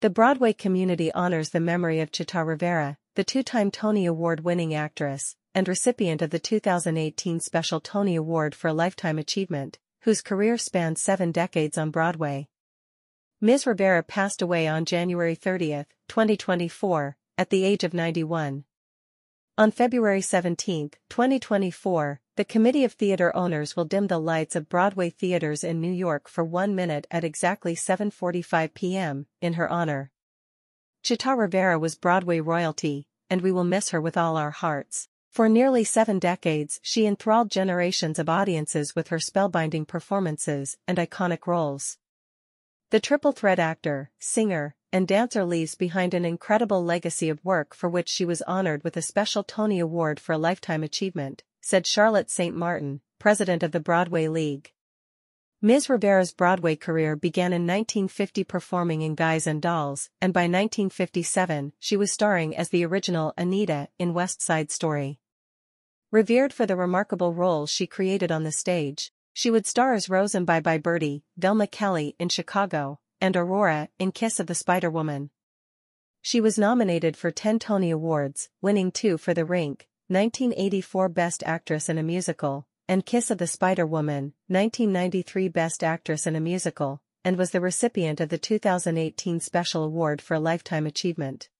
The Broadway community honors the memory of Chita Rivera, the two-time Tony Award-winning actress, and recipient of the 2018 Special Tony Award for Lifetime Achievement, whose career spanned seven decades on Broadway. Ms. Rivera passed away on January 30, 2024, at the age of 91. On February 17, 2024, the Committee of Theater Owners will dim the lights of Broadway theaters in New York for one minute at exactly 7.45 p.m., in her honor. Chita Rivera was Broadway royalty, and we will miss her with all our hearts. For nearly seven decades she enthralled generations of audiences with her spellbinding performances and iconic roles. The triple threat actor, singer, and dancer leaves behind an incredible legacy of work for which she was honored with a special Tony Award for a Lifetime Achievement, said Charlotte St. Martin, president of the Broadway League. Ms. Rivera's Broadway career began in 1950 performing in Guys and Dolls, and by 1957 she was starring as the original Anita in West Side Story. Revered for the remarkable roles she created on the stage, she would star as Rose in Bye Bye Birdie, Velma Kelly in Chicago, and Aurora in Kiss of the Spider Woman. She was nominated for 10 Tony Awards, winning two for The Rink, 1984 Best Actress in a Musical, and Kiss of the Spider Woman, 1993 Best Actress in a Musical, and was the recipient of the 2018 Special Award for Lifetime Achievement.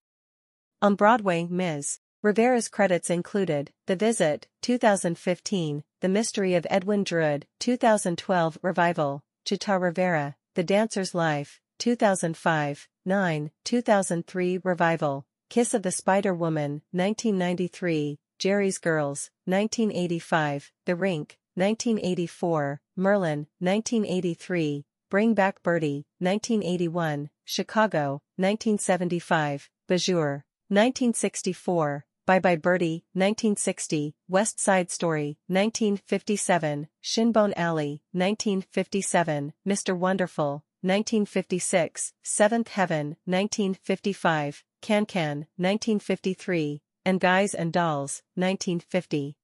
On Broadway, Ms. Rivera's credits included The Visit, 2015, The Mystery of Edwin Drood, 2012 Revival, Chita Rivera, the Dancer's Life, 2005, 9, 2003 Revival, Kiss of the Spider Woman, 1993, Jerry's Girls, 1985, The Rink, 1984, Merlin, 1983, Bring Back Birdie, 1981, Chicago, 1975, Bajour, 1964, Bye Bye Birdie, 1960, West Side Story, 1957, Shinbone Alley, 1957, Mr. Wonderful, 1956, Seventh Heaven, 1955, Can Can, 1953, and Guys and Dolls, 1950.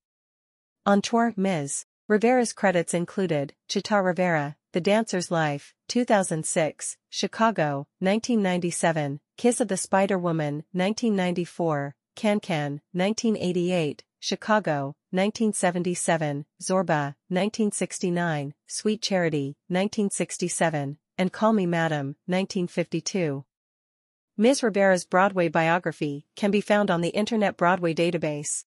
On tour, Ms. Rivera's credits included Chita Rivera, The Dancer's Life, 2006, Chicago, 1997, Kiss of the Spider Woman, 1994, Can Can, 1988, Chicago, 1977, Zorba, 1969, Sweet Charity, 1967, and Call Me Madam, 1952. Ms. Rivera's Broadway biography can be found on the Internet Broadway database.